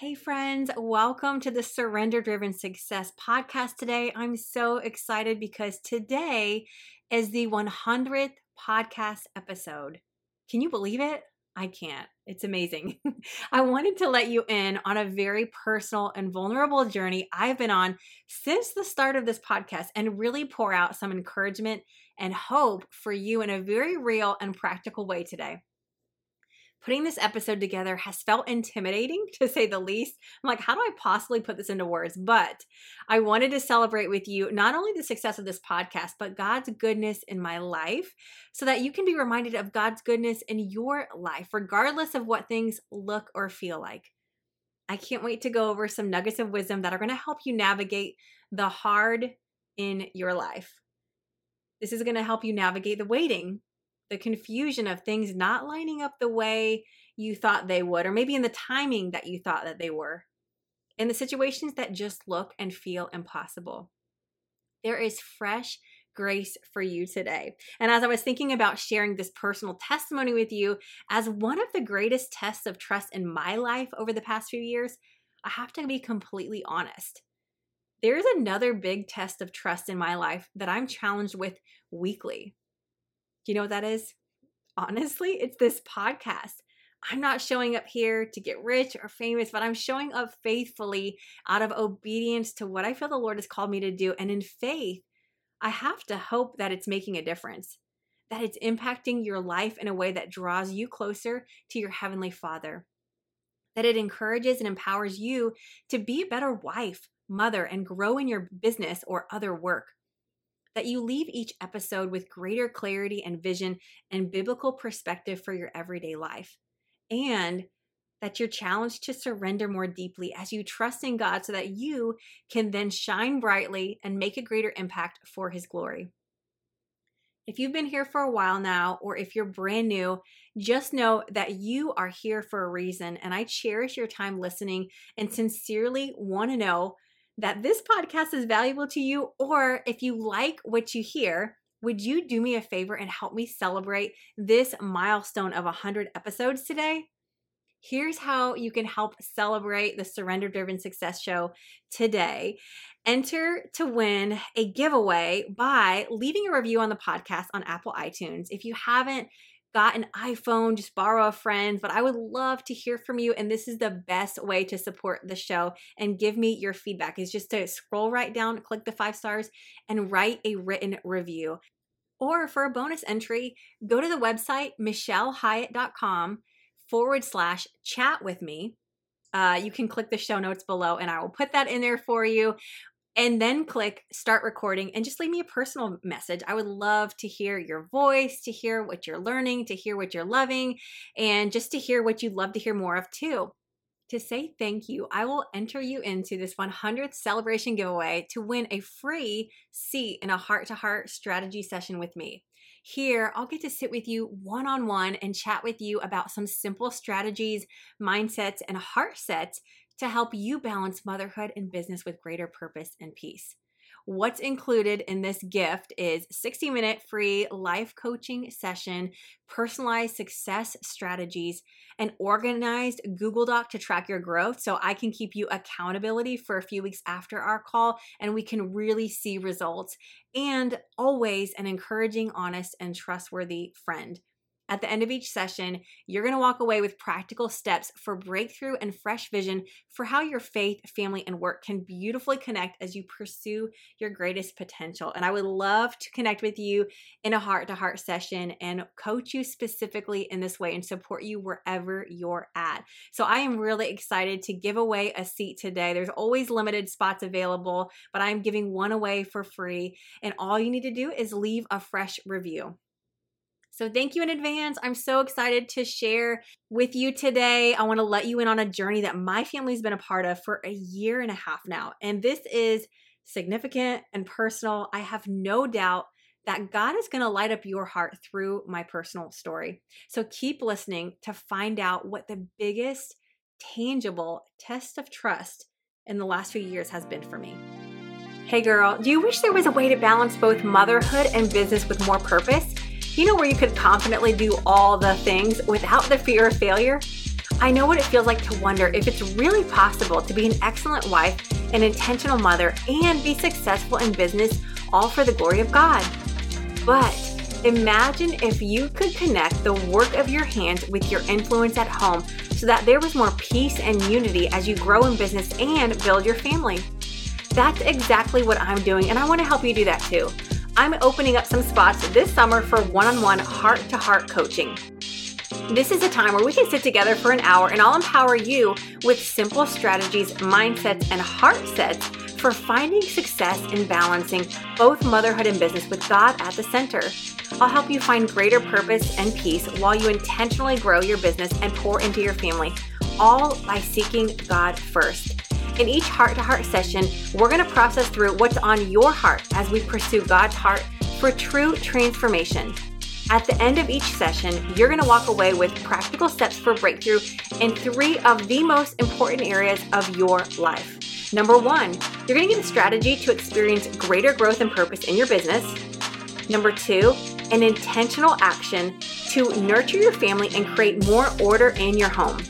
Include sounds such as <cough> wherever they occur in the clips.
Hey, friends, welcome to the Surrender Driven Success podcast today. I'm so excited because today is the 100th podcast episode. Can you believe it? I can't. It's amazing. <laughs> I wanted to let you in on a very personal and vulnerable journey I've been on since the start of this podcast and really pour out some encouragement and hope for you in a very real and practical way today putting this episode together has felt intimidating to say the least. I'm like, how do I possibly put this into words? But I wanted to celebrate with you not only the success of this podcast, but God's goodness in my life so that you can be reminded of God's goodness in your life, regardless of what things look or feel like. I can't wait to go over some nuggets of wisdom that are going to help you navigate the hard in your life. This is going to help you navigate the waiting the confusion of things not lining up the way you thought they would, or maybe in the timing that you thought that they were, in the situations that just look and feel impossible. There is fresh grace for you today. And as I was thinking about sharing this personal testimony with you as one of the greatest tests of trust in my life over the past few years, I have to be completely honest. There's another big test of trust in my life that I'm challenged with weekly. You know what that is? Honestly, it's this podcast. I'm not showing up here to get rich or famous, but I'm showing up faithfully out of obedience to what I feel the Lord has called me to do. And in faith, I have to hope that it's making a difference, that it's impacting your life in a way that draws you closer to your Heavenly Father, that it encourages and empowers you to be a better wife, mother, and grow in your business or other work that you leave each episode with greater clarity and vision and biblical perspective for your everyday life. And that you're challenged to surrender more deeply as you trust in God so that you can then shine brightly and make a greater impact for His glory. If you've been here for a while now, or if you're brand new, just know that you are here for a reason. And I cherish your time listening and sincerely want to know that this podcast is valuable to you, or if you like what you hear, would you do me a favor and help me celebrate this milestone of 100 episodes today? Here's how you can help celebrate the Surrender Driven Success Show today. Enter to win a giveaway by leaving a review on the podcast on Apple iTunes. If you haven't got an iPhone, just borrow a friend. But I would love to hear from you. And this is the best way to support the show and give me your feedback is just to scroll right down, click the five stars, and write a written review. Or for a bonus entry, go to the website, michellehiatt.com forward slash chat with me. Uh, you can click the show notes below and I will put that in there for you and then click start recording and just leave me a personal message. I would love to hear your voice, to hear what you're learning, to hear what you're loving, and just to hear what you'd love to hear more of too. To say thank you, I will enter you into this 100th celebration giveaway to win a free seat in a heart to heart strategy session with me. Here, I'll get to sit with you one on one and chat with you about some simple strategies, mindsets, and heart sets to help you balance motherhood and business with greater purpose and peace. What's included in this gift is 60 minute free life coaching session, personalized success strategies, an organized Google Doc to track your growth so I can keep you accountability for a few weeks after our call and we can really see results, and always an encouraging, honest, and trustworthy friend. At the end of each session, you're going to walk away with practical steps for breakthrough and fresh vision for how your faith, family, and work can beautifully connect as you pursue your greatest potential. And I would love to connect with you in a heart to heart session and coach you specifically in this way and support you wherever you're at. So I am really excited to give away a seat today. There's always limited spots available, but I'm giving one away for free. And all you need to do is leave a fresh review. So, thank you in advance. I'm so excited to share with you today. I want to let you in on a journey that my family's been a part of for a year and a half now. And this is significant and personal. I have no doubt that God is going to light up your heart through my personal story. So, keep listening to find out what the biggest tangible test of trust in the last few years has been for me. Hey girl, do you wish there was a way to balance both motherhood and business with more purpose? You know where you could confidently do all the things without the fear of failure? I know what it feels like to wonder if it's really possible to be an excellent wife, an intentional mother, and be successful in business, all for the glory of God. But imagine if you could connect the work of your hands with your influence at home so that there was more peace and unity as you grow in business and build your family. That's exactly what I'm doing, and I want to help you do that too. I'm opening up some spots this summer for one on one heart to heart coaching. This is a time where we can sit together for an hour and I'll empower you with simple strategies, mindsets, and heart sets for finding success in balancing both motherhood and business with God at the center. I'll help you find greater purpose and peace while you intentionally grow your business and pour into your family, all by seeking God first. In each heart to heart session, we're going to process through what's on your heart as we pursue God's heart for true transformation. At the end of each session, you're going to walk away with practical steps for breakthrough in three of the most important areas of your life. Number one, you're going to get a strategy to experience greater growth and purpose in your business. Number two, an intentional action to nurture your family and create more order in your home.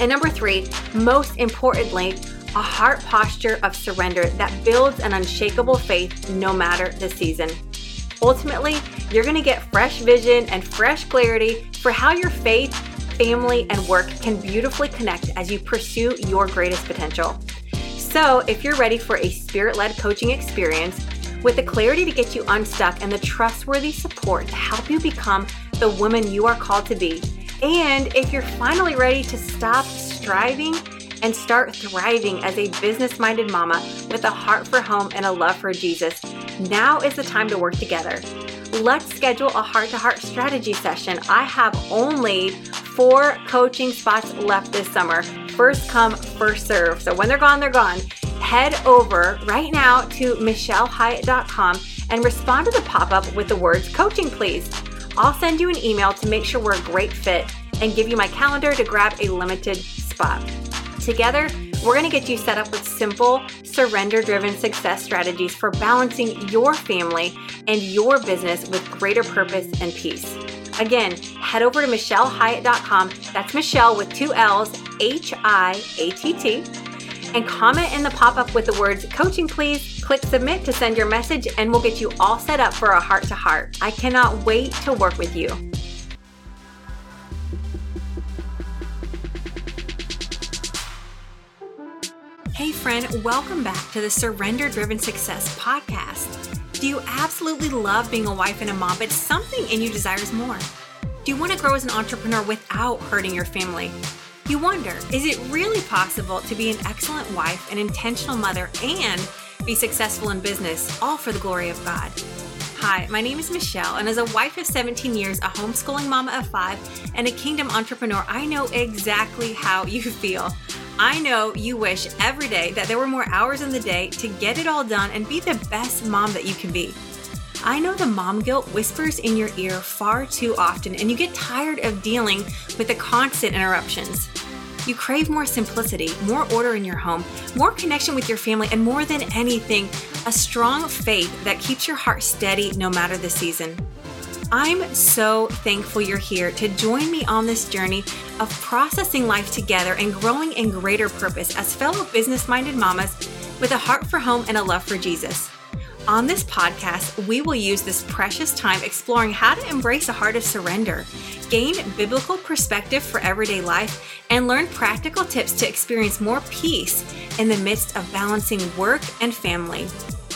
And number three, most importantly, a heart posture of surrender that builds an unshakable faith no matter the season. Ultimately, you're going to get fresh vision and fresh clarity for how your faith, family, and work can beautifully connect as you pursue your greatest potential. So, if you're ready for a spirit led coaching experience with the clarity to get you unstuck and the trustworthy support to help you become the woman you are called to be, and if you're finally ready to stop striving and start thriving as a business minded mama with a heart for home and a love for Jesus, now is the time to work together. Let's schedule a heart to heart strategy session. I have only four coaching spots left this summer. First come, first serve. So when they're gone, they're gone. Head over right now to michellehiatt.com and respond to the pop up with the words coaching, please. I'll send you an email to make sure we're a great fit and give you my calendar to grab a limited spot. Together, we're going to get you set up with simple, surrender driven success strategies for balancing your family and your business with greater purpose and peace. Again, head over to michellehiatt.com. That's Michelle with two L's, H I A T T, and comment in the pop up with the words coaching, please. Click submit to send your message, and we'll get you all set up for a heart to heart. I cannot wait to work with you. Hey, friend, welcome back to the Surrender Driven Success podcast. Do you absolutely love being a wife and a mom, but something in you desires more? Do you want to grow as an entrepreneur without hurting your family? You wonder, is it really possible to be an excellent wife, an intentional mother, and be successful in business, all for the glory of God? Hi, my name is Michelle, and as a wife of 17 years, a homeschooling mama of five, and a kingdom entrepreneur, I know exactly how you <laughs> feel. I know you wish every day that there were more hours in the day to get it all done and be the best mom that you can be. I know the mom guilt whispers in your ear far too often, and you get tired of dealing with the constant interruptions. You crave more simplicity, more order in your home, more connection with your family, and more than anything, a strong faith that keeps your heart steady no matter the season. I'm so thankful you're here to join me on this journey of processing life together and growing in greater purpose as fellow business minded mamas with a heart for home and a love for Jesus. On this podcast, we will use this precious time exploring how to embrace a heart of surrender, gain biblical perspective for everyday life, and learn practical tips to experience more peace in the midst of balancing work and family.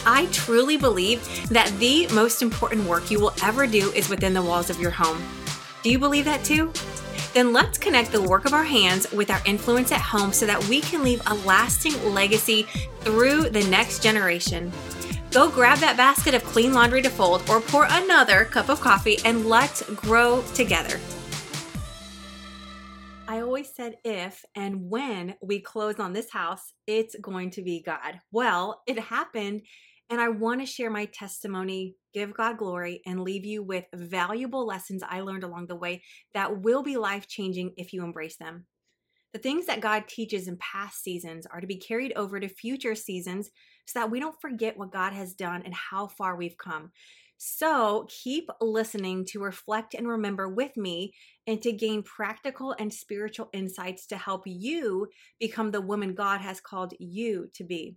I truly believe that the most important work you will ever do is within the walls of your home. Do you believe that too? Then let's connect the work of our hands with our influence at home so that we can leave a lasting legacy through the next generation. Go grab that basket of clean laundry to fold or pour another cup of coffee and let's grow together. I always said if and when we close on this house, it's going to be God. Well, it happened and I want to share my testimony, give God glory, and leave you with valuable lessons I learned along the way that will be life changing if you embrace them. The things that God teaches in past seasons are to be carried over to future seasons so that we don't forget what God has done and how far we've come. So keep listening to reflect and remember with me and to gain practical and spiritual insights to help you become the woman God has called you to be.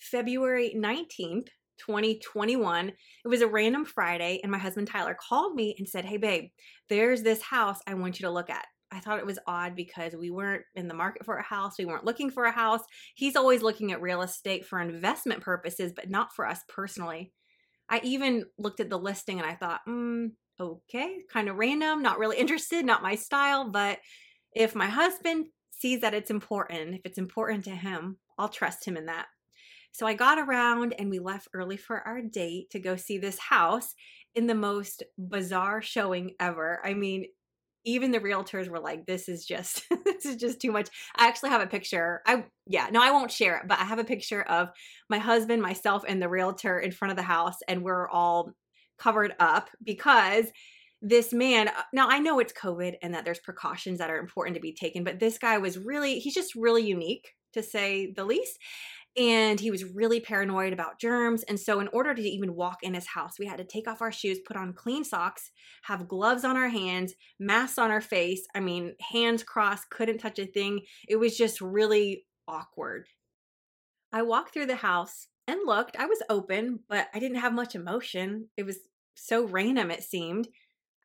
February 19th, 2021. It was a random Friday, and my husband Tyler called me and said, Hey, babe, there's this house I want you to look at. I thought it was odd because we weren't in the market for a house. We weren't looking for a house. He's always looking at real estate for investment purposes, but not for us personally. I even looked at the listing and I thought, hmm, okay, kind of random, not really <laughs> interested, not my style. But if my husband sees that it's important, if it's important to him, I'll trust him in that. So I got around and we left early for our date to go see this house in the most bizarre showing ever. I mean, even the realtors were like this is just <laughs> this is just too much i actually have a picture i yeah no i won't share it but i have a picture of my husband myself and the realtor in front of the house and we're all covered up because this man uh, now i know it's covid and that there's precautions that are important to be taken but this guy was really he's just really unique to say the least and he was really paranoid about germs. And so, in order to even walk in his house, we had to take off our shoes, put on clean socks, have gloves on our hands, masks on our face. I mean, hands crossed, couldn't touch a thing. It was just really awkward. I walked through the house and looked. I was open, but I didn't have much emotion. It was so random, it seemed.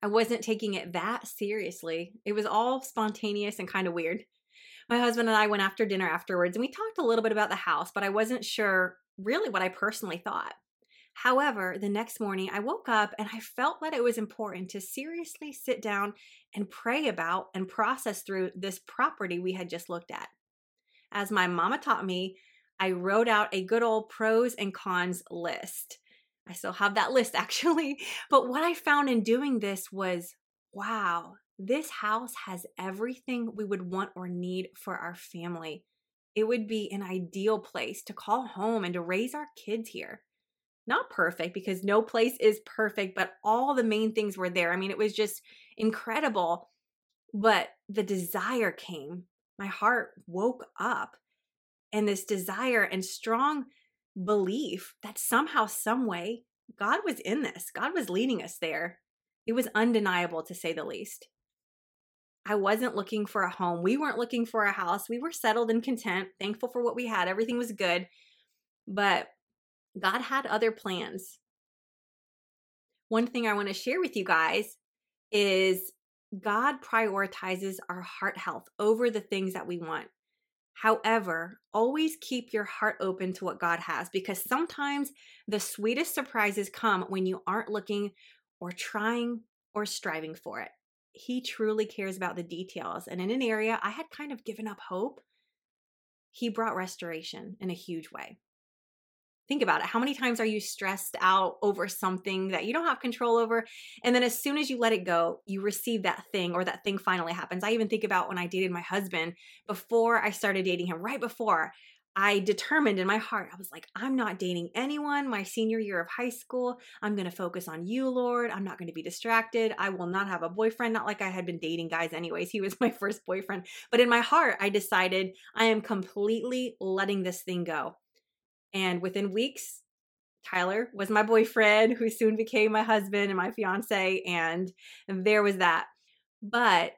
I wasn't taking it that seriously. It was all spontaneous and kind of weird my husband and I went after dinner afterwards and we talked a little bit about the house, but I wasn't sure really what I personally thought. However, the next morning I woke up and I felt that it was important to seriously sit down and pray about and process through this property we had just looked at. As my mama taught me, I wrote out a good old pros and cons list. I still have that list <laughs> actually, but what I found in doing this was wow, this house has everything we would want or need for our family. It would be an ideal place to call home and to raise our kids here. Not perfect because no place is perfect, but all the main things were there. I mean, it was just incredible. But the desire came. My heart woke up. And this desire and strong belief that somehow, some way, God was in this. God was leading us there. It was undeniable to say the least. I wasn't looking for a home. We weren't looking for a house. We were settled and content, thankful for what we had. Everything was good. But God had other plans. One thing I want to share with you guys is God prioritizes our heart health over the things that we want. However, always keep your heart open to what God has because sometimes the sweetest surprises come when you aren't looking or trying or striving for it he truly cares about the details. And in an area I had kind of given up hope, he brought restoration in a huge way. Think about it. How many times are you stressed out over something that you don't have control over? And then as soon as you let it go, you receive that thing or that thing finally happens. I even think about when I dated my husband before I started dating him, right before I determined in my heart, I was like, I'm not dating anyone my senior year of high school. I'm going to focus on you, Lord. I'm not going to be distracted. I will not have a boyfriend. Not like I had been dating guys, anyways. He was <laughs> my first boyfriend. But in my heart, I decided I am completely letting this thing go. And within weeks, Tyler was my boyfriend, who soon became my husband and my fiance. And there was that. But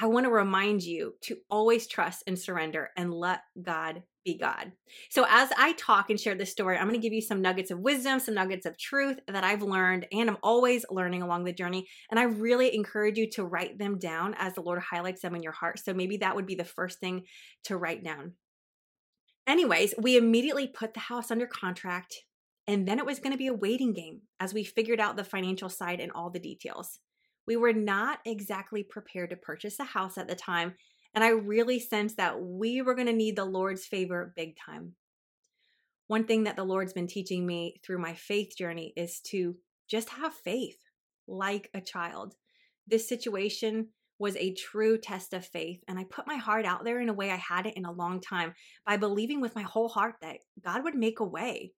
I want to remind you to always trust and surrender and let God be God. So, as I talk and share this story, I'm going to give you some nuggets of wisdom, some nuggets of truth that I've learned and I'm always learning along the journey. And I really encourage you to write them down as the Lord highlights them in your heart. So, maybe that would be the first thing to write down. Anyways, we immediately put the house under contract. And then it was going to be a waiting game as we figured out the financial side and all the details. We were not exactly prepared to purchase a house at the time, and I really sensed that we were going to need the Lord's favor big time. One thing that the Lord's been teaching me through my faith journey is to just have faith like a child. This situation was a true test of faith, and I put my heart out there in a way I hadn't in a long time by believing with my whole heart that God would make a way.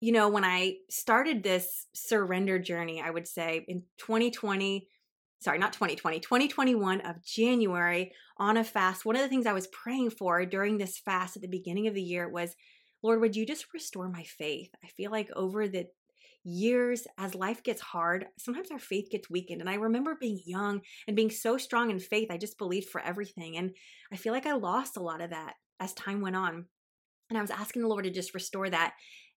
You know, when I started this surrender journey, I would say in 2020, sorry, not 2020, 2021 of January on a fast, one of the things I was praying for during this fast at the beginning of the year was, Lord, would you just restore my faith? I feel like over the years, as life gets hard, sometimes our faith gets weakened. And I remember being young and being so strong in faith, I just believed for everything. And I feel like I lost a lot of that as time went on. And I was asking the Lord to just restore that.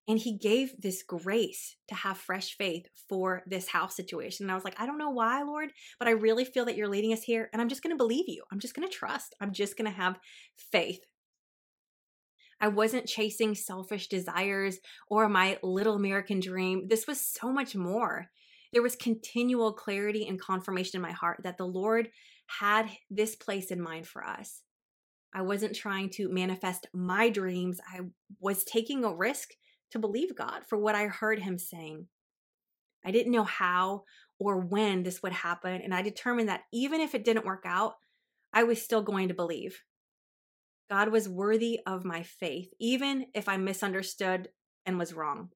And He gave this grace to have fresh faith for this house situation. And I was like, I don't know why, Lord, but I really feel that you're leading us here. And I'm just going to believe you. I'm just going to trust. I'm just going to have faith. I wasn't chasing selfish desires or my little American dream. This was so much more. There was continual clarity and confirmation in my heart that the Lord had this place in mind for us. I wasn't trying to manifest my dreams. I was taking a risk to believe God for what I heard Him saying. I didn't know how or when this would happen, and I determined that even if it didn't work out, I was still going to believe. God was worthy of my faith, even if I misunderstood and was wrong.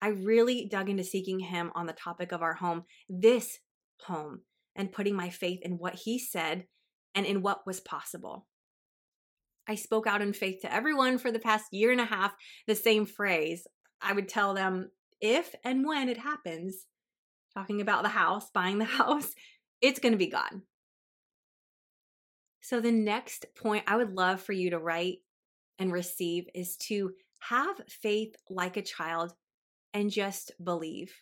I really dug into seeking Him on the topic of our home, this home, and putting my faith in what He said and in what was possible. I spoke out in faith to everyone for the past year and a half the same phrase. I would tell them if and when it happens, talking about the house, buying the <laughs> house, it's going to be God. So, the next point I would love for you to write and receive is to have faith like a child and just believe.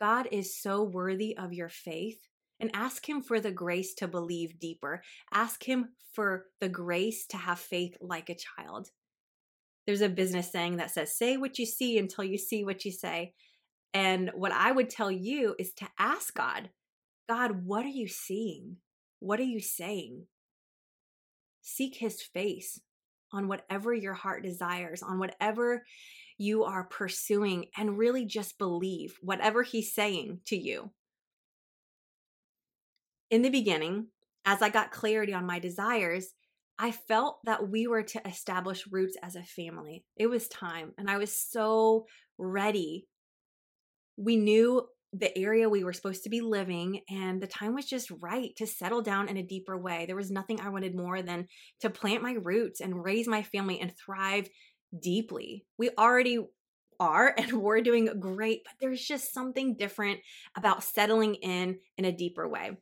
God is so worthy of your faith and ask Him for the grace to believe deeper. Ask Him for the grace to have faith like a child. There's a business saying that says, say what you see until you see what you say. And what I would tell you is to ask God, God, what are you seeing? What are you saying? Seek his face on whatever your heart desires, on whatever you are pursuing, and really just believe whatever he's saying to you. In the beginning, as I got clarity on my desires, I felt that we were to establish roots as a family. It was time, and I was so ready. We knew the area we were supposed to be living and the time was just right to settle down in a deeper way. There was nothing I wanted more than to plant my roots and raise my family and thrive deeply. We already are <laughs> and we're doing great, but there's just something different about settling in in a deeper way.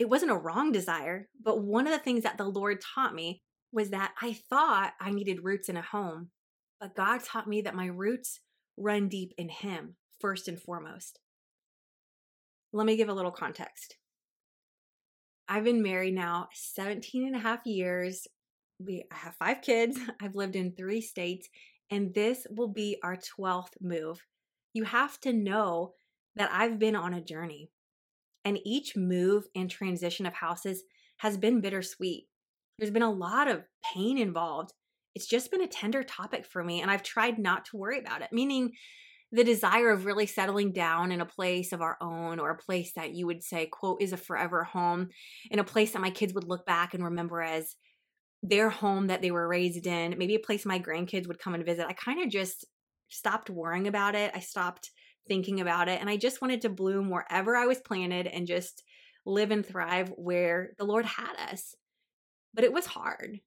It wasn't a wrong desire, but one of the things that the Lord taught me was that I thought I needed roots in a home, but God taught me that my roots run deep in Him first and foremost. Let me give a little context. I've been married now 17 and a half years. We have five kids. <laughs> I've lived in three states, and this will be our 12th move. You have to know that I've been on a journey, and each move and transition of houses has been bittersweet. There's been a lot of pain involved. It's just been a tender topic for me, and I've tried not to worry about it, meaning the desire of really settling down in a place of our own or a place that you would say quote is a forever home in a place that my kids would look back and remember as their home that they were raised in maybe a place my grandkids would come and visit i kind of just stopped worrying about it i stopped thinking about it and i just wanted to bloom wherever i was planted and just live and thrive where the lord had us but it was hard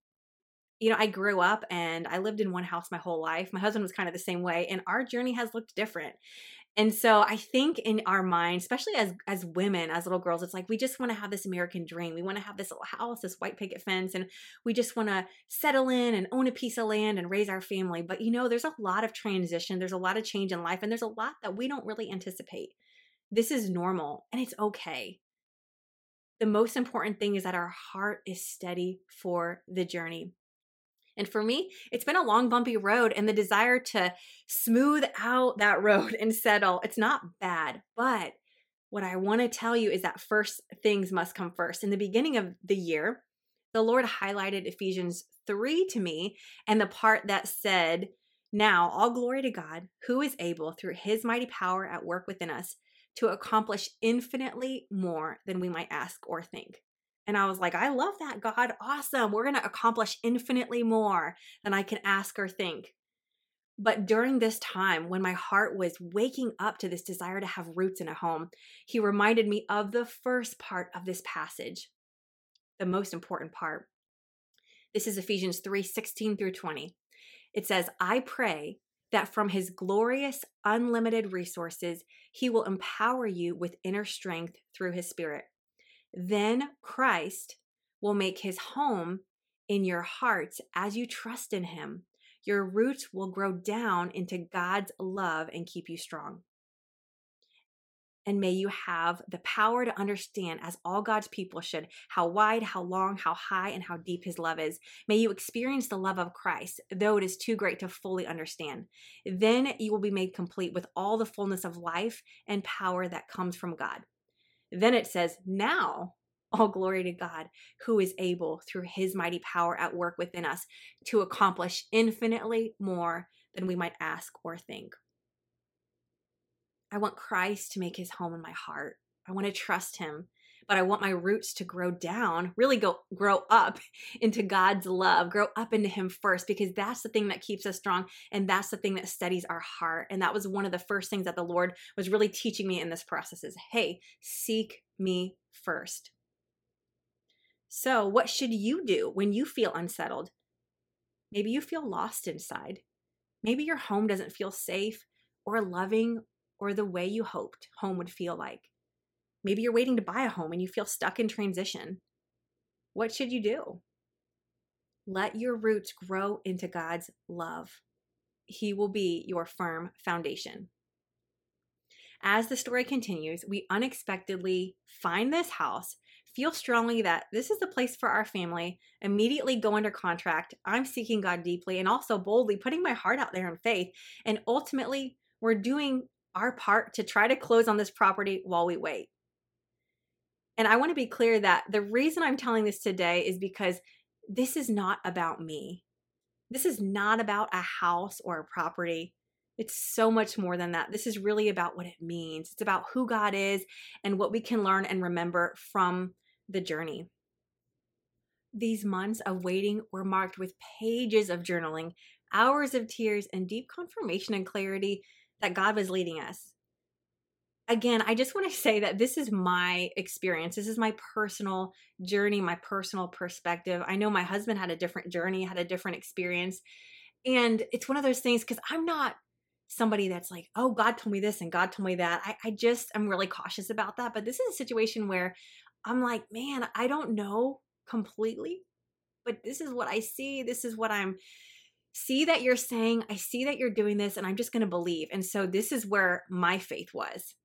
you know, I grew up and I lived in one house my whole life. My husband was kind of the same way, and our journey has looked different. And so I think in our mind, especially as as women, as little girls, it's like we just want to have this American dream. We want to have this little house, this white picket fence, and we just want to settle in and own a piece of land and raise our family. But you know, there's a lot of transition, there's a lot of change in life, and there's a lot that we don't really anticipate. This is normal and it's okay. The most important thing is that our heart is steady for the journey. And for me, it's been a long, bumpy road, and the desire to smooth out that <laughs> road and settle, it's not bad. But what I want to tell you is that first things must come first. In the beginning of the year, the Lord highlighted Ephesians 3 to me, and the part that said, Now all glory to God, who is able, through his mighty power at work within us, to accomplish infinitely more than we might ask or think. And I was like, I love that, God. Awesome. We're going to accomplish infinitely more than I can ask or think. But during this time, when my heart was waking up to this desire to have roots in a home, he reminded me of the first part of this passage, the most important part. This is Ephesians 3 16 through 20. It says, I pray that from his glorious, unlimited resources, he will empower you with inner strength through his spirit. Then Christ will make his home in your hearts as you trust in him. Your roots will grow down into God's love and keep you strong. And may you have the power to understand, as all God's people should, how wide, how long, how high, and how deep His love is. May you experience the love of Christ, though it is too great to fully understand. Then you will be made complete with all the fullness of life and power that comes from God. Then it says, Now all glory to God, who is able, through his mighty power at work within us, to accomplish infinitely more than we might ask or think. I want Christ to make his home in my heart. I want to trust him, but I want my roots to grow down, really go grow up <laughs> into God's love, grow up into him first because that's the thing that keeps us strong and that's the thing that steadies our heart. And that was one of the first things that the Lord was really teaching me in this process is, "Hey, seek me first. So, what should you do when you feel unsettled? Maybe you feel lost inside. Maybe your home doesn't feel safe or loving or the way you hoped home would feel like. Maybe you're waiting to buy a home and you feel stuck in transition. What should you do? Let your roots grow into God's love. He will be your firm foundation. As the story continues, we unexpectedly find this house feel strongly that this is the place for our family, immediately go under contract. I'm seeking God deeply and also boldly putting my heart out there in faith. And ultimately, we're doing our part to try to close on this property while we wait. And I want to be clear that the reason I'm telling this today is because this is not about me. This is not about a house or a property. It's so much more than that. This is really about what it means. It's about who God is and what we can learn and remember from the journey. These months of waiting were marked with pages of journaling, hours of tears, and deep confirmation and clarity that God was leading us. Again, I just want to say that this is my experience. This is my personal journey, my personal perspective. I know my husband had a different journey, had a different experience. And it's one of those things because I'm not somebody that's like, oh, God told me this and God told me that. I, I just am really cautious about that. But this is a situation where I'm like, man, I don't know completely, but this is what I see. This is what I'm see that you're saying. I see that you're doing this, and I'm just going to believe. And so this is where my faith was.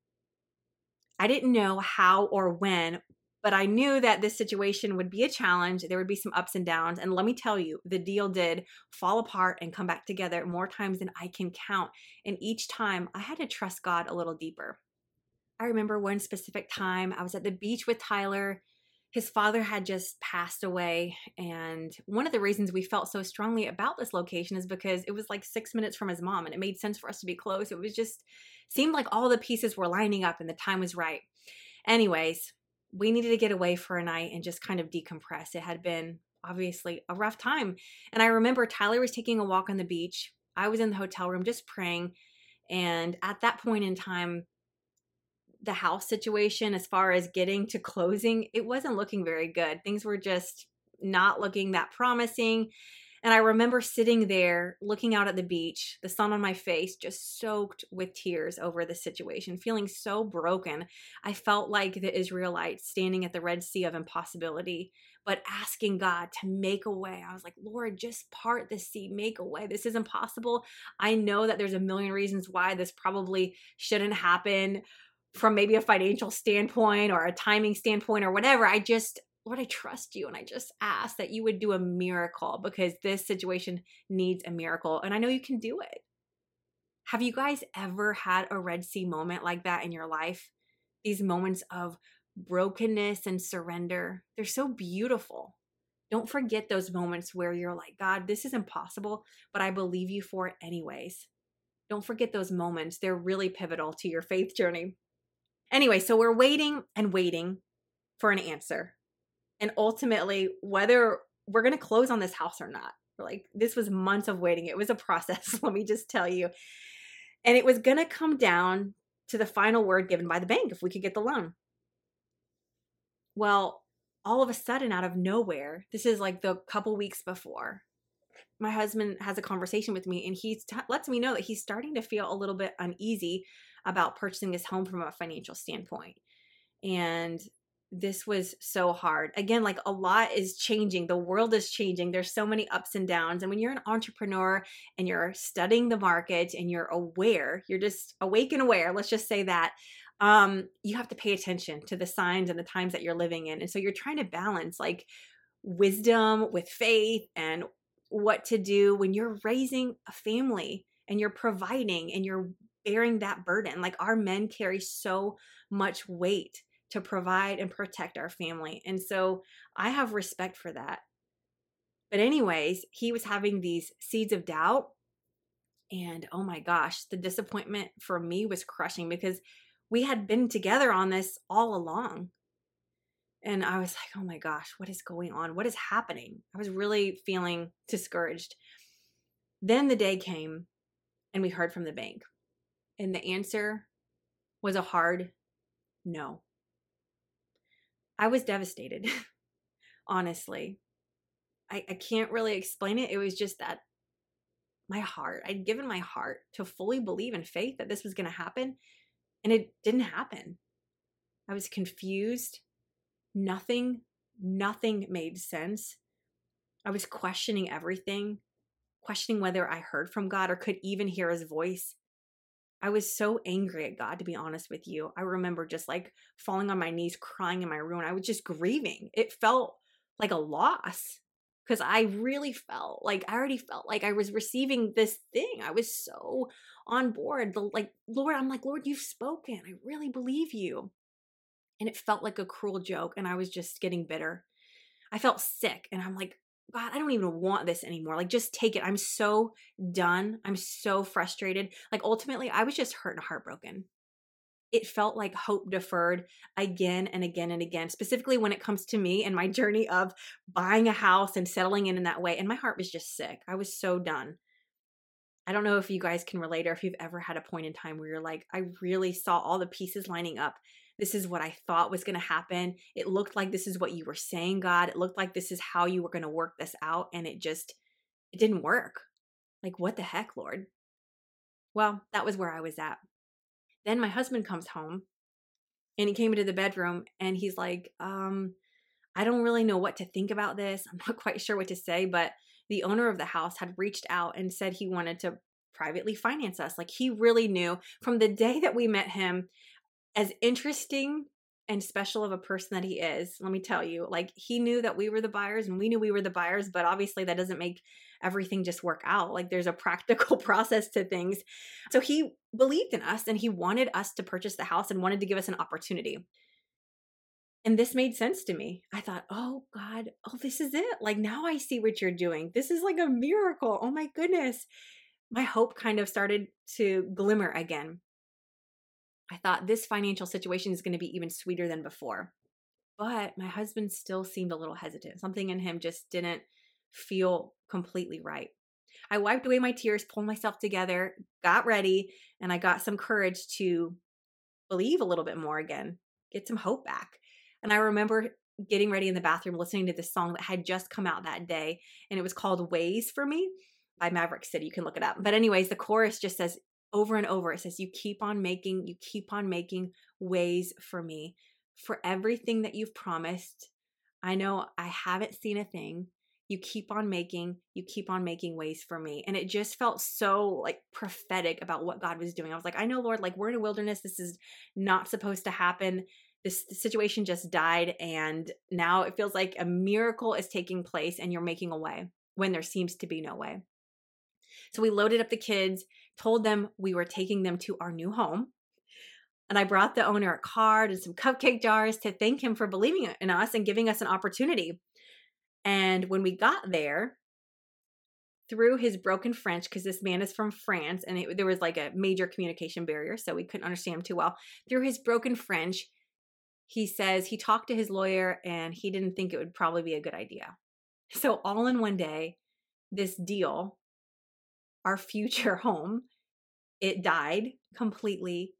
I didn't know how or when, but I knew that this situation would be a challenge. There would be some ups and downs. And let me tell you, the deal did fall apart and come back together more times than I can count. And each time I had to trust God a little deeper. I remember one specific time I was at the beach with Tyler. His father had just passed away. And one of the reasons we felt so strongly about this location is because it was like six minutes from his mom and it made sense for us to be close. It was just seemed like all the pieces were lining up and the time was right. Anyways, we needed to get away for a night and just kind of decompress. It had been obviously a rough time. And I remember Tyler was taking a walk on the beach. I was in the hotel room just praying. And at that point in time, the house situation as far as getting to closing, it wasn't looking very good. Things were just not looking that promising. And I remember sitting there looking out at the beach, the sun on my face, just soaked with tears over the situation, feeling so broken. I felt like the Israelites standing at the Red Sea of impossibility, but asking God to make a way. I was like, Lord, just part the sea, make a way. This is impossible. I know that there's a million reasons why this probably shouldn't happen from maybe a financial standpoint or a timing standpoint or whatever. I just, Lord, I trust you and I just ask that you would do a miracle because this situation needs a miracle. And I know you can do it. Have you guys ever had a Red Sea moment like that in your life? These moments of brokenness and surrender, they're so beautiful. Don't forget those moments where you're like, God, this is impossible, but I believe you for it anyways. Don't forget those moments. They're really pivotal to your faith journey. Anyway, so we're waiting and waiting for an answer. And ultimately, whether we're going to close on this house or not. Like, this was months of waiting. It was a <laughs> process, let me just tell you. And it was going to come down to the final word given by the bank if we could get the loan. Well, all of a sudden, out of nowhere, this is like the couple weeks before, my husband has a conversation with me and he t- lets me know that he's starting to feel a little bit uneasy about purchasing this home from a financial standpoint. And this was so hard. Again, like a lot is changing. The world is changing. There's so many ups and downs. And when you're an entrepreneur and you're studying the market and you're aware, you're just awake and aware, let's just say that, um, you have to pay attention to the signs and the times that you're living in. And so you're trying to balance like wisdom with faith and what to do when you're raising a family and you're providing and you're bearing that burden. Like our men carry so much weight to provide and protect our family. And so I have respect for that. But, anyways, he was having these seeds of doubt. And oh my gosh, the disappointment for me was crushing because we had been together on this all along. And I was like, oh my gosh, what is going on? What is happening? I was really feeling discouraged. Then the day came and we heard from the bank. And the answer was a hard no. I was devastated, <laughs> honestly. I, I can't really explain it. It was just that my heart, I'd given my heart to fully believe in faith that this was going to happen, and it didn't happen. I was confused. Nothing, nothing made sense. I was questioning everything, questioning whether I heard from God or could even hear his voice. I was so angry at God, to be honest with you. I remember just like falling on my knees, crying in my room. I was just grieving. It felt like a loss because I really felt like I already felt like I was receiving this thing. I was so on board. The like, Lord, I'm like, Lord, you've spoken. I really believe you. And it felt like a cruel joke. And I was just getting bitter. I felt sick. And I'm like, God, I don't even want this anymore. Like, just take it. I'm so done. I'm so frustrated. Like, ultimately, I was just hurt and heartbroken. It felt like hope deferred again and again and again, specifically when it comes to me and my <laughs> journey of buying a house and settling in in that way. And my heart was just sick. I was so done. I don't know if you guys can relate or if you've ever had a point in time where you're like, I really saw all the pieces lining up this is what I thought was going to happen. It looked like this is what you were saying, God. It looked like this is how you were going to work this out. And it just, it didn't work. Like, what the heck, Lord? Well, that was where I was at. Then my husband comes home and he came into the bedroom and he's like, um, I don't really know what to think about this. I'm not <laughs> quite sure what to say, but the owner of the house had reached out and said he wanted to privately finance us. Like he really knew from the day that we met him, as interesting and special of a person that he is, let me tell you, like he knew that we were the buyers and we knew we were the buyers, but obviously that doesn't make everything just work out. Like there's a practical <laughs> process to things. So he believed in us and he wanted us to purchase the house and wanted to give us an opportunity. And this made sense to me. I thought, oh God, oh, this is it. Like now I see what you're doing. This is like a miracle. Oh my goodness. My hope kind of started to glimmer again. I thought this financial situation is going to be even sweeter than before. But my husband still seemed a little hesitant. Something in him just didn't feel completely right. I wiped away my tears, pulled myself together, got ready, and I got some courage to believe a little bit more again, get some hope back. And I remember getting ready in the bathroom listening to this song that had just come out that day, and it was called Ways for Me by Maverick City. You can look it up. But, anyways, the chorus just says, over and over it says you keep on making you keep on making ways for me for everything that you've promised. I know i haven't seen a thing. You keep on making you keep on making ways for me. And it just felt so like prophetic about what god was doing. I was like i know lord like we're in a wilderness. This is not supposed to happen. This situation just died and now it feels like a miracle is taking place and you're making a way when there seems to be no way. So we loaded up the kids told them we were taking them to our new home. And I brought the owner a card and some cupcake jars to thank him for believing in us and giving us an opportunity. And when we got there, through his broken French, because this man is from France and it, there was like a major communication barrier, so we couldn't understand him too well. Through his broken French, he says he talked to his lawyer and he didn't think it would probably be a good idea. So, all in one day, this deal our future <laughs> home. It died completely,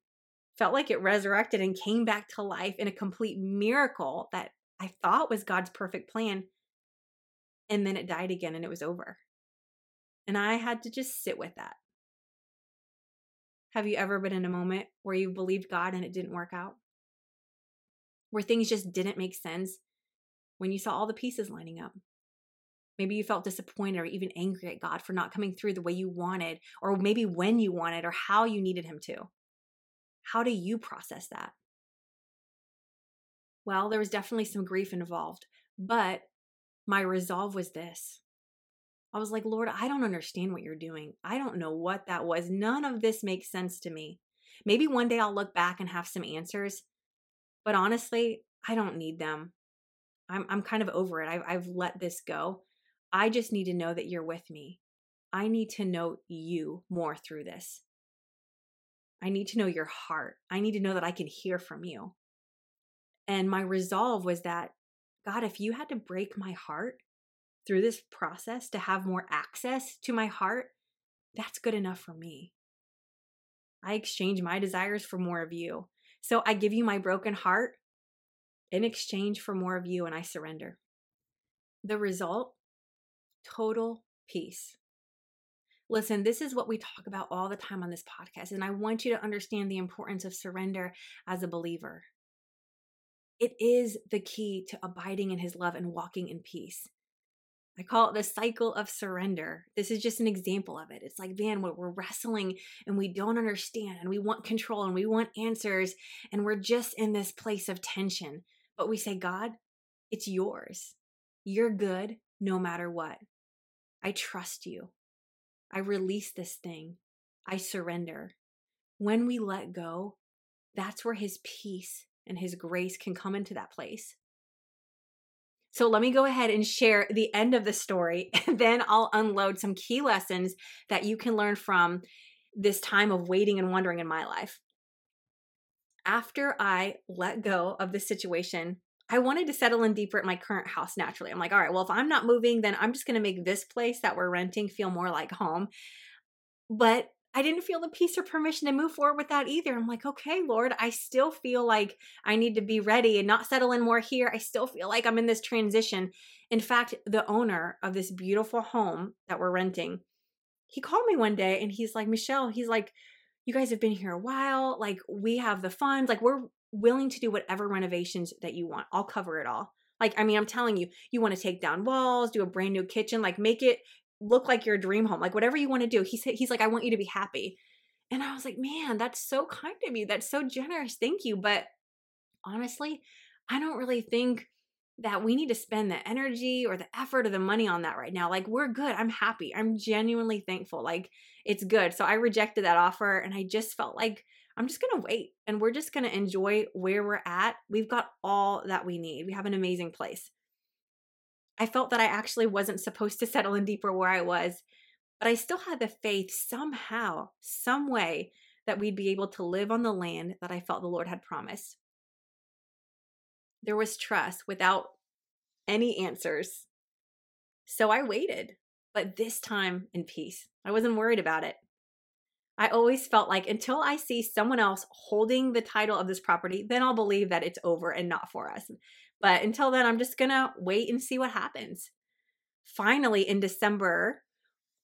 felt like it resurrected and came back to life in a complete miracle that I thought was God's perfect plan. And then it died again and it was over. And I had to just sit with that. Have you ever been in a moment where you believed God and it didn't work out? Where things just didn't make sense when you saw all the pieces lining up? Maybe you felt disappointed or even angry at God for not coming through the way you wanted, or maybe when you wanted, or how you needed Him to. How do you process that? Well, there was definitely some grief involved, but my resolve was this I was like, Lord, I don't understand what you're doing. I don't know what that was. None of this makes sense to me. Maybe one day I'll look back and have some answers, but honestly, I don't need them. I'm, I'm kind of over it. I've, I've let this go. I just need to know that you're with me. I need to know you more through this. I need to know your heart. I need to know that I can hear from you. And my resolve was that, God, if you had to break my heart, through this process to have more access to my heart, that's good enough for me. I exchange my desires for more of you. So I give you my broken heart in exchange for more of you, and I surrender. The result total peace. Listen, this is what we talk about all the time on this podcast, and I want you to understand the importance of surrender as a believer. It is the key to abiding in his love and walking in peace. I call it the cycle of surrender. This is just an example of it. It's like, man, we're wrestling and we don't understand and we want control and we want answers and we're just in this place of tension. But we say, God, it's yours. You're good no matter what. I trust you. I release this thing. I surrender. When we let go, that's where his peace and his grace can come into that place. So let me go ahead and share the end of the story, <laughs> and then I'll unload some key lessons that you can learn from this time of waiting and wondering in my life. After I let go of the situation, I wanted to settle in deeper at my current house naturally. I'm like, all right, well, if I'm not moving, then I'm just going to make this place that we're renting feel more like home. But I didn't feel the peace or permission to move forward with that either. I'm like, okay, Lord, I still feel like I need to be ready and not settle in more here. I still feel like I'm in this transition. In fact, the owner of this beautiful home that we're renting, he called me one day and he's like, Michelle, he's like, you guys have been here a while. Like, we have the funds. Like, we're willing to do whatever renovations that you want. I'll cover it all. Like, I mean, I'm telling you, you want to take down walls, do a brand new kitchen, like make it look like your dream home, like whatever you want to do. He said, he's like, I want you to be happy. And I was like, man, that's so kind of you. That's so generous. Thank you. But honestly, I don't really think that we need to spend the energy or the effort or the money on that right now. Like, we're good. I'm happy. I'm genuinely thankful. Like, it's good. So I rejected that offer and I just felt like I'm just going to wait and we're just going to enjoy where we're at. We've got all that we need. We have an amazing place. I felt that I actually wasn't supposed to settle in deeper where I was, but I still had the faith somehow, some way, that we'd be able to live on the land that I felt the Lord had promised. There was trust without any answers. So I waited, but this time in peace. I wasn't worried about it. I always felt like until I see someone else holding the title of this property, then I'll believe that it's over and not for us. But until then, I'm just going to wait and see what happens. Finally, in December,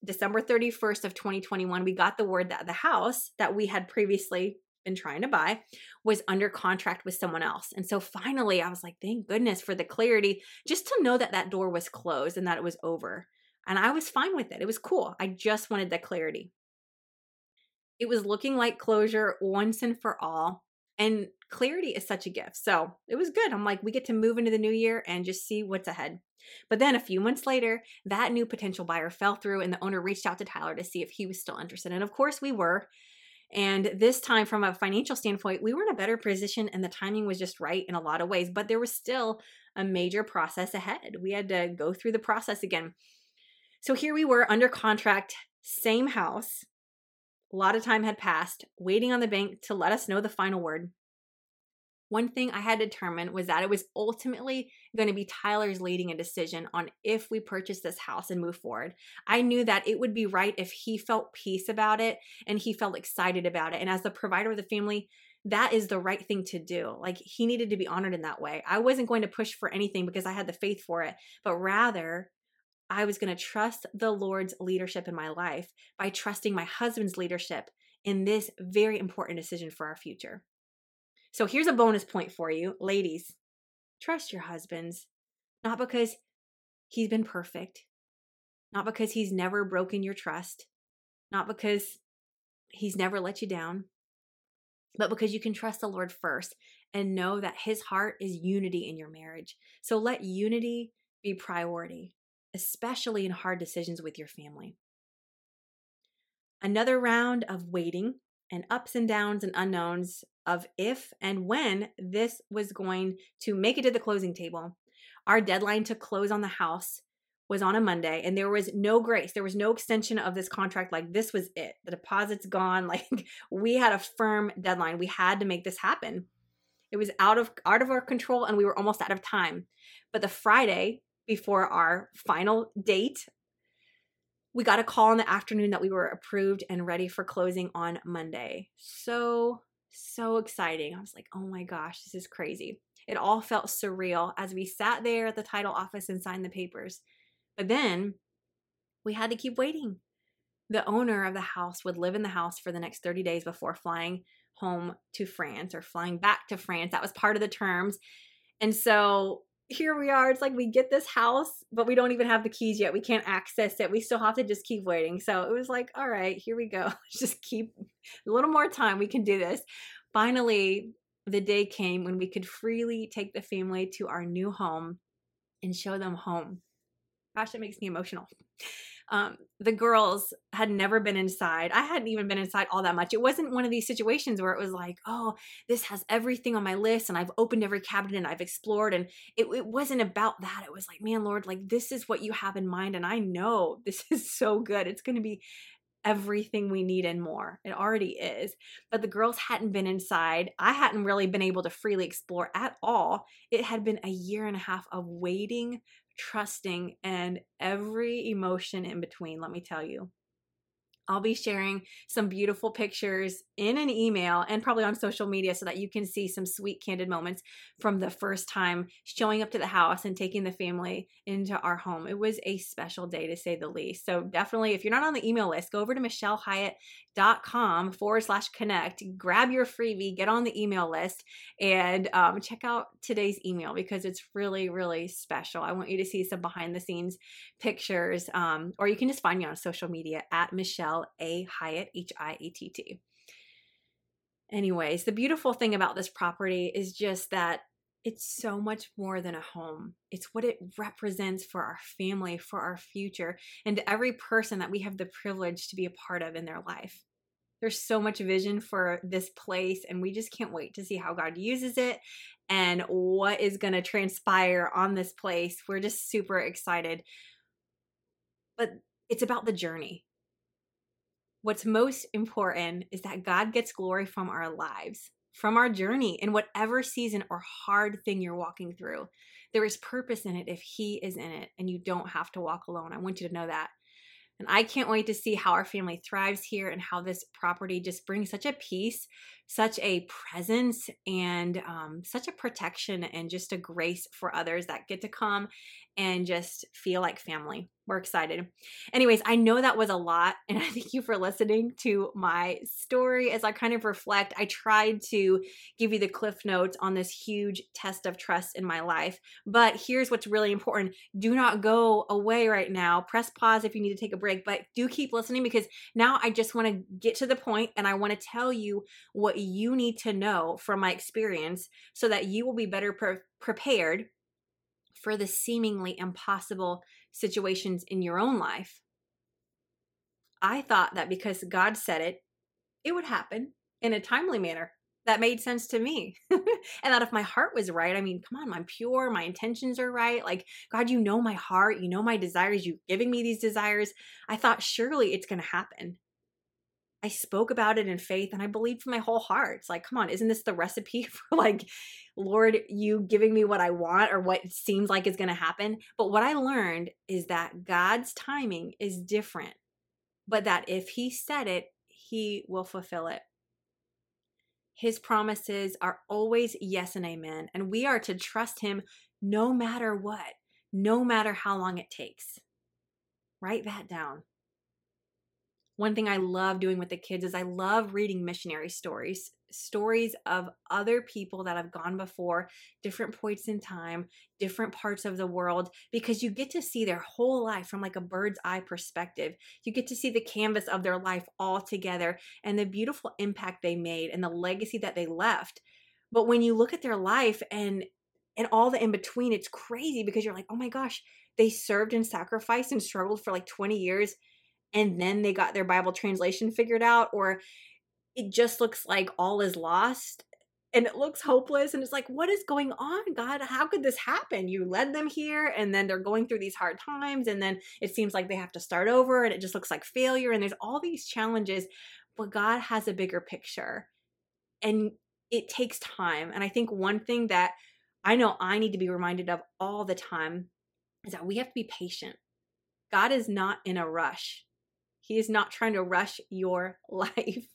December 31st of 2021, we got the word that the house that we had previously been trying to buy was under contract with someone else. And so finally, I was like, thank goodness for the clarity just to know that that door was closed and that it was over. And I was fine with it. It was cool. I just wanted the clarity. It was looking like closure once and for all. And clarity is such a gift. So it was good. I'm like, we get to move into the new year and just see what's ahead. But then a few months later, that new potential buyer fell through, and the owner reached out to Tyler to see if he was still interested. And of course, we were. And this time, from a financial standpoint, we were in a better position, and the timing was just right in a lot of ways. But there was still a major process ahead. We had to go through the process again. So here we were under contract, same house. A lot of time had passed, waiting on the bank to let us know the final word one thing I had determined was that it was ultimately going to be Tyler's leading a decision on if we purchase this house and move forward. I knew that it would be right if he felt peace about it and he felt excited about it. And as the provider of the family, that is the right thing to do. Like he needed to be honored in that way. I wasn't going to push for anything because I had the faith for it, but rather I was going to trust the Lord's leadership in my life by trusting my husband's leadership in this very important decision for our future. So here's a bonus point for you, ladies. Trust your husbands, not because he's been perfect, not because he's never broken your trust, not because he's never let you down, but because you can trust the Lord first and know that his heart is unity in your marriage. So let unity be priority, especially in hard decisions with your family. Another round of waiting and ups and downs and unknowns of if and when this was going to make it to the closing table. Our deadline to close on the house was on a Monday and there was no grace. There was no extension of this contract. Like this was it. The deposit's gone. <laughs> Like we had a firm deadline. We had to make this happen. It was out of out of our control and we were almost out of time. But the Friday before our final date, we got a call in the afternoon that we were approved and ready for closing on Monday. So so exciting. I was like, "Oh my gosh, this is crazy." It all felt surreal as we sat there at the title office and signed the papers. But then we had to keep waiting. The owner of the house would live in the house for the next 30 days before flying home to France or flying back to France. That was part of the terms. And so here we are. It's like we get this house, but we don't even have the keys yet. We can't access it. We still have to just keep waiting. So it was like, all right, here we go. <laughs> just keep a little more time. We can do this. Finally, the day came when we could freely take the family to our new home and show them home. Gosh, it makes me emotional. Um, the girls had never been inside. I hadn't even been inside all that much. It wasn't one of these situations where it was like, oh, this has everything on my list and I've opened every cabinet and I've explored. And it, it wasn't about that. It was like, man, Lord, like this is what you have in mind. And I know this <laughs> is so good. It's going to be everything we need and more. It already is. But the girls hadn't been inside. I hadn't really been able to freely explore at all. It had been a year and a half of waiting trusting, and every emotion in between, let me tell you. I'll be sharing some beautiful pictures in an email and probably on social media so that you can see some sweet, candid moments from the first time showing up to the house and taking the family into our home. It was a special day to say the least. So, definitely, if you're not on the email list, go over to michellehiatt.com forward slash connect, grab your freebie, get on the email list, and um, check out today's email because it's really, really special. I want you to see some behind the scenes pictures, um, or you can just find me on social media at Michelle. Michelle A. Hiatt, H I A T T. Anyways, the beautiful thing about this property is just that it's so much more than a home. It's what it represents for our family, for our future, and every person that we have the privilege to be a part of in their life. There's so much vision for this place, and we just can't wait to see how God uses it and what is going to transpire on this place. We're just super excited. But it's about the journey what's most important is that God gets glory from our lives, from our journey, in whatever season or hard thing you're walking through. There is purpose in it if He is in it, and you don't have to walk alone. I want you to know that. And I can't wait to see how our family thrives here and how this property just brings such a peace, such a presence, and um, such a protection and just a grace for others that get to come and just feel like family. We're excited. Anyways, I know that was a lot, <laughs> and I thank you for listening to my story as I kind of reflect. I tried to give you the cliff notes on this huge test of trust in my life, but here's what's really important do not go away right now. Press pause if you need to take a break, but do keep listening because now I just want to get to the point and I want to tell you what you need to know from my experience so that you will be better pre- prepared for the seemingly impossible situations in your own life. I thought that because God said it, it would happen in a timely manner. That made sense to me. <laughs> and that if my heart was right, I mean, come on, I'm pure, my intentions are right. Like, God, you know my heart, you know my desires, you giving me these desires. I thought surely it's going to happen. I spoke about it in faith and I believed from my whole heart. It's like, come on, isn't this the recipe <laughs> for like, Lord, you giving me what I want or what seems like is going to happen? But what I learned is that God's timing is different, but that if He said it, He will fulfill it. His promises are always yes and amen, and we are to trust Him no matter what, no matter how long it takes. Write that down. One thing I love doing with the kids is I love reading missionary stories, stories of other people that have gone before, different points in time, different parts of the world, because you get to see their whole life from like a bird's eye perspective. You get to see the canvas of their life all together and the beautiful impact they made and the legacy that they left. But when you look at their life and and all the in between, it's crazy because you're like, oh my gosh, they served and sacrificed and struggled for like 20 years and then they got their Bible translation figured out, or it just looks like all is lost and it looks hopeless and it's like what is going on god? How could this happen? You led them here and then they're going through these hard times and then it seems like they have to start over and it just looks like failure and there's all these challenges but god has a bigger picture and it takes time and i think one thing that i know i need to be reminded of all the time is that we have to be patient. God is not in a rush he is not trying to rush your <laughs> life.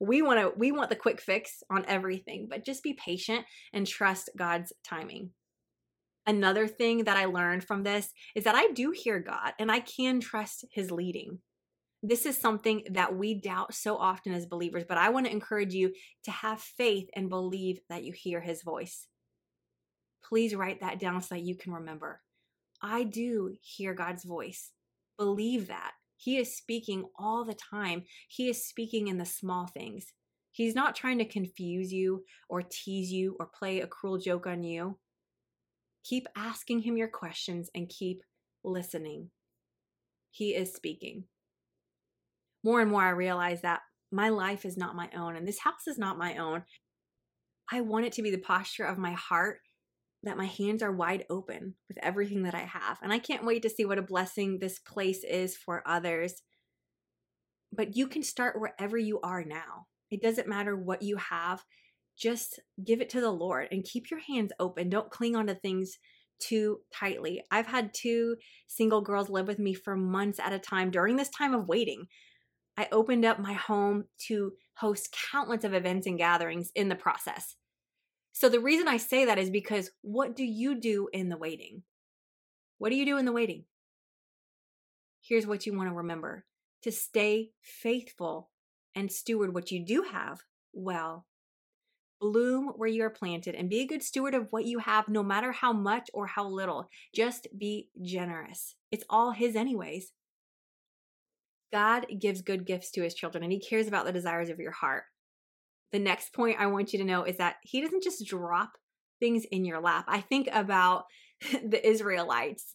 We want to we want the quick fix on everything, but just be patient and trust God's timing. Another thing that I learned from this is that I do hear God and I can trust his leading. This is something that we doubt so often as believers, but I want to encourage you to have faith and believe that you hear his voice. Please write that down so that you can remember. I do hear God's voice. Believe that. He is speaking all the time. He is speaking in the small things. He's not trying to confuse you or tease you or play a cruel joke on you. Keep asking him your questions and keep listening. He is speaking. More and more, I realize that my life is not my own and this house is not my own. I want it to be the posture of my heart that my hands are wide open with everything that I have. And I can't wait to see what a blessing this place is for others. But you can start wherever you are now. It doesn't matter what you have, just give it to the Lord and keep your hands open. Don't cling onto things too tightly. I've had two single girls live with me for months at a time during this time of waiting. I opened up my home to host countless of events and gatherings in the process. So the reason I say that is because what do you do in the waiting? What do you do in the waiting? Here's what you want to remember to stay faithful and steward what you do have well. Bloom where you are planted and be a good steward of what you have, no matter how much or how little. Just be generous. It's all His, anyways. God gives good gifts to His children and He cares about the desires of your heart the next point I want you to know is that he doesn't just drop things in your lap. I think about <laughs> the Israelites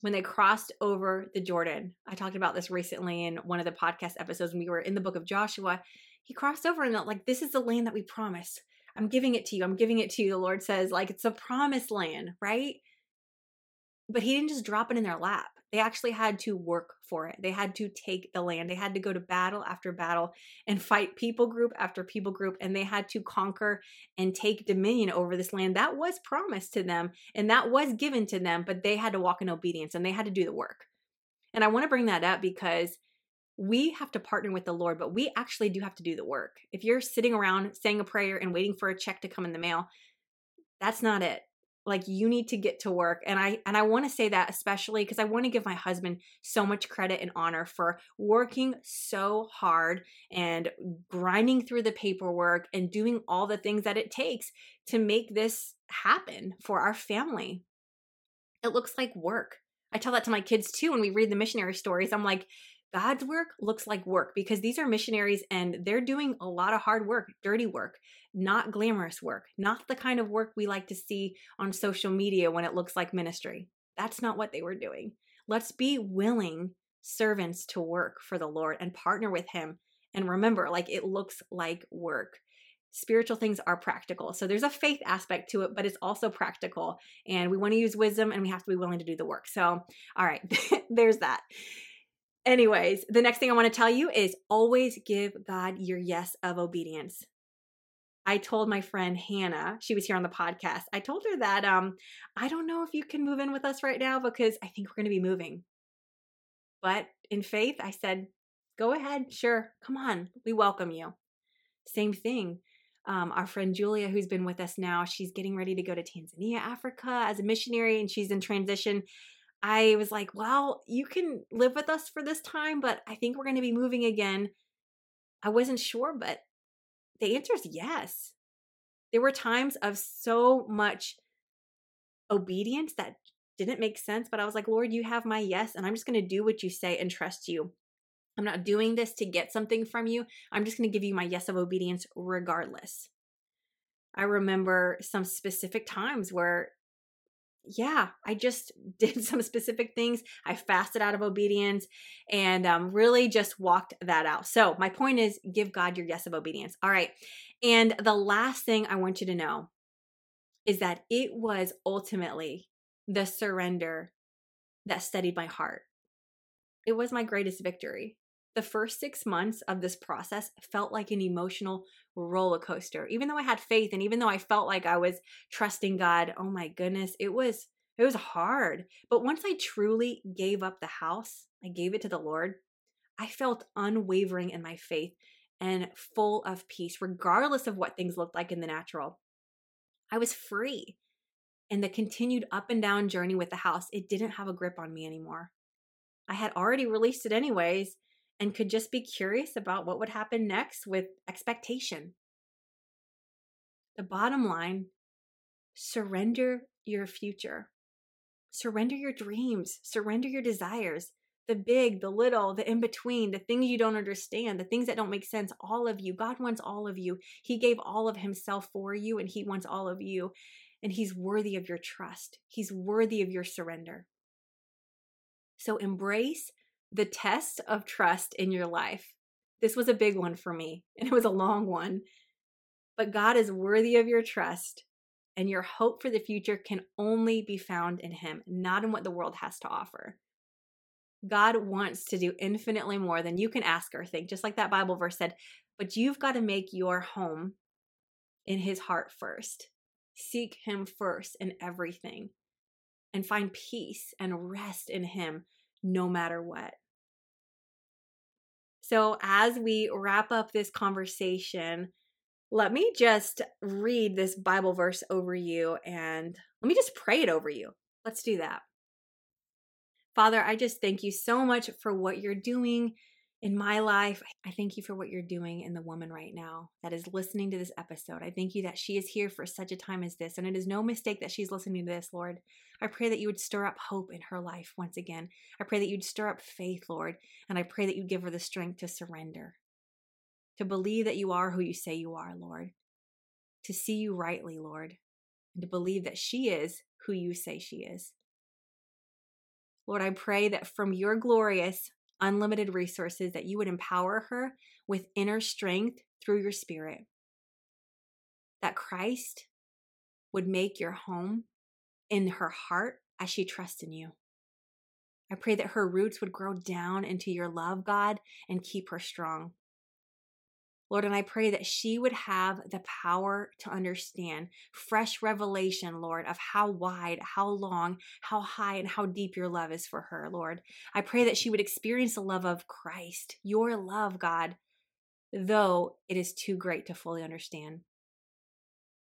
when they crossed over the Jordan. I talked about this recently in one of the podcast episodes when we were in the book of Joshua. He crossed over and like, this is the land that we promised. I'm giving it to you. I'm giving it to you. The Lord says, like, it's a promised land, right? But he didn't just drop it in their lap. They actually had to work for it. They had to take the land. They had to go to battle after battle and fight people group after people group. And they had to conquer and take dominion over this land that was promised to them and that was given to them, but they had to walk in obedience and they had to do the work. And I want to bring that up because we have to partner with the Lord, but we actually do have to do the work. If you're sitting around saying a prayer and waiting for a check to come in the mail, that's not it like you need to get to work and i and i want to say that especially because i want to give my husband so much credit and honor for working so hard and grinding through the paperwork and doing all the things that it takes to make this happen for our family. It looks like work. I tell that to my kids too when we read the missionary stories i'm like God's work looks like work because these are missionaries and they're doing a lot of hard work, dirty work, not glamorous work, not the kind of work we like to see on social media when it looks like ministry. That's not what they were doing. Let's be willing servants to work for the Lord and partner with Him. And remember, like it looks like work. Spiritual things are practical. So there's a faith aspect to it, but it's also practical. And we want to use wisdom and we have to be willing to do the work. So, all right, <laughs> there's that. Anyways, the next thing I want to tell you is always give God your yes of obedience. I told my friend Hannah, she was here on the podcast. I told her that um I don't know if you can move in with us right now because I think we're going to be moving. But in faith, I said, "Go ahead, sure. Come on. We welcome you." Same thing. Um, our friend Julia, who's been with us now, she's getting ready to go to Tanzania, Africa as a missionary, and she's in transition. I was like, well, you can live with us for this time, but I think we're going to be moving again. I wasn't sure, but the answer is yes. There were times of so much obedience that didn't make sense, but I was like, Lord, you have my yes, and I'm just going to do what you say and trust you. I'm not doing this to get something from you. I'm just going to give you my yes of obedience regardless. I remember some specific times where, yeah, I just <laughs> did some specific things. I fasted out of obedience and um, really just walked that out. So, my point is give God your yes of obedience. All right. And the last thing I want you to know is that it was ultimately the surrender that steadied my heart. It was my greatest victory. The first six months of this process felt like an emotional roller coaster. Even though I had faith and even though I felt like I was trusting God, oh my goodness, it was it was hard. But once I truly gave up the house, I gave it to the Lord, I felt unwavering in my faith and full of peace, regardless of what things looked like in the natural. I was free. And the continued up and down journey with the house, it didn't have a grip on me anymore. I had already released it anyways and could just be curious about what would happen next with expectation. The bottom line surrender your future, surrender your dreams, surrender your desires the big, the little, the in between, the things you don't understand, the things that don't make sense, all of you. God wants all of you. He gave all of Himself for you, and He wants all of you. And He's worthy of your trust, He's worthy of your surrender. So embrace the test of trust in your life. This was a big one for me, <laughs> and it was a long one. But God is worthy of your trust, and your hope for the future can only be found in Him, not in what the world has to offer. God wants to do infinitely more than you can ask or think, just like that Bible verse said. But you've got to make your home in His heart first. Seek Him first in everything and find peace and rest in Him no matter what. So, as we wrap up this conversation, let me just read this Bible verse over you and let me just pray it over you. Let's do that. Father, I just thank you so much for what you're doing in my life. I thank you for what you're doing in the woman right now that is listening to this episode. I thank you that she is here for such a time as this. And it is no mistake that she's listening to this, Lord. I pray that you would stir up hope in her life once again. I pray that you'd stir up faith, Lord. And I pray that you'd give her the strength to surrender, to believe that you are who you say you are, Lord, to see you rightly, Lord, and to believe that she is who you say she is. Lord, I pray that from your glorious, unlimited resources that you would empower her with inner strength through your spirit. That Christ would make your home in her heart as she trusts in you. I pray that her roots would grow down into your love, God, and keep her strong. Lord, and I pray that she would have the power to understand fresh revelation, Lord, of how wide, how long, how high, and how deep your love is for her, Lord. I pray that she would experience the love of Christ, your love, God, though it is too great to fully understand.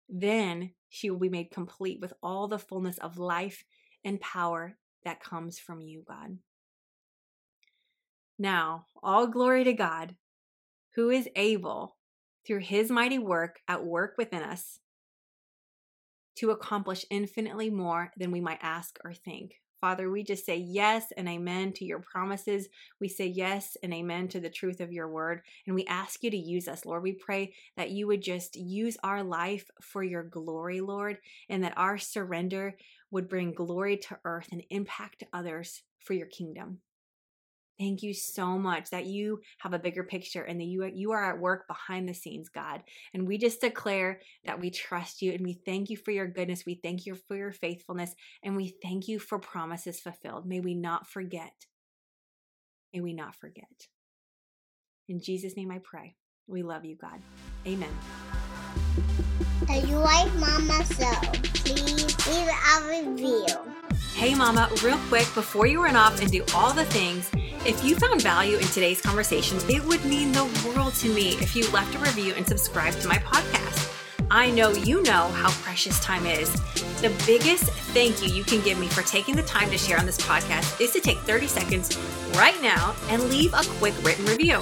Then she will be made complete with all the fullness of life and power that comes from you, God. Now, all glory to God who is able, through his mighty work at work within us, to accomplish infinitely more than we might ask or think. Father, we just say yes and amen to your promises. We say yes and amen to the truth of your word. And we ask you to use us, Lord. We pray that you would just use our life for your glory, Lord, and that our surrender would bring glory to earth and impact others for your kingdom. Thank you so much that you have a bigger picture and that you are, you are at work behind the scenes, God. And we just declare that we trust you and we thank you for your goodness. We thank you for your faithfulness and we thank you for promises fulfilled. May we not forget. May we not forget. In Jesus' name I pray. We love you, God. Amen. If you like Mama So, please leave a review. Hey, Mama, real quick, before you run off and do all the things, if you found value in today's conversation, it would mean the world to me if you left a review and subscribed to my podcast. I know you know how precious time is, The biggest thank you you can give me for taking the time to share on this podcast is to take 30 seconds right now and leave a quick written review.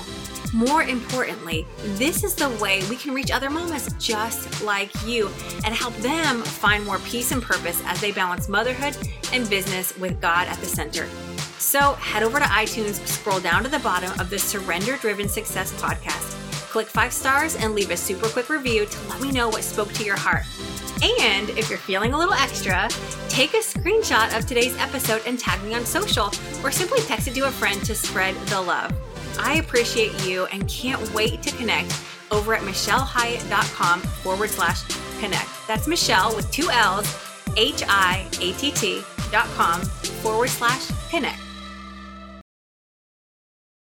More importantly, this is the way we can reach other mamas just like you and help them find more peace and purpose as they balance motherhood and business with God at the center. So head over to iTunes, scroll down to the bottom of the Surrender Driven Success podcast. Click five stars and leave a super quick review to let me know what spoke to your heart. And if you're feeling a little extra, take a screenshot of today's episode and tag me on social, or simply text it to a friend to spread the love. I appreciate you and can't wait to connect over at michellehiatt.com forward slash connect. That's Michelle with two L's, H I A T T dot com forward slash connect.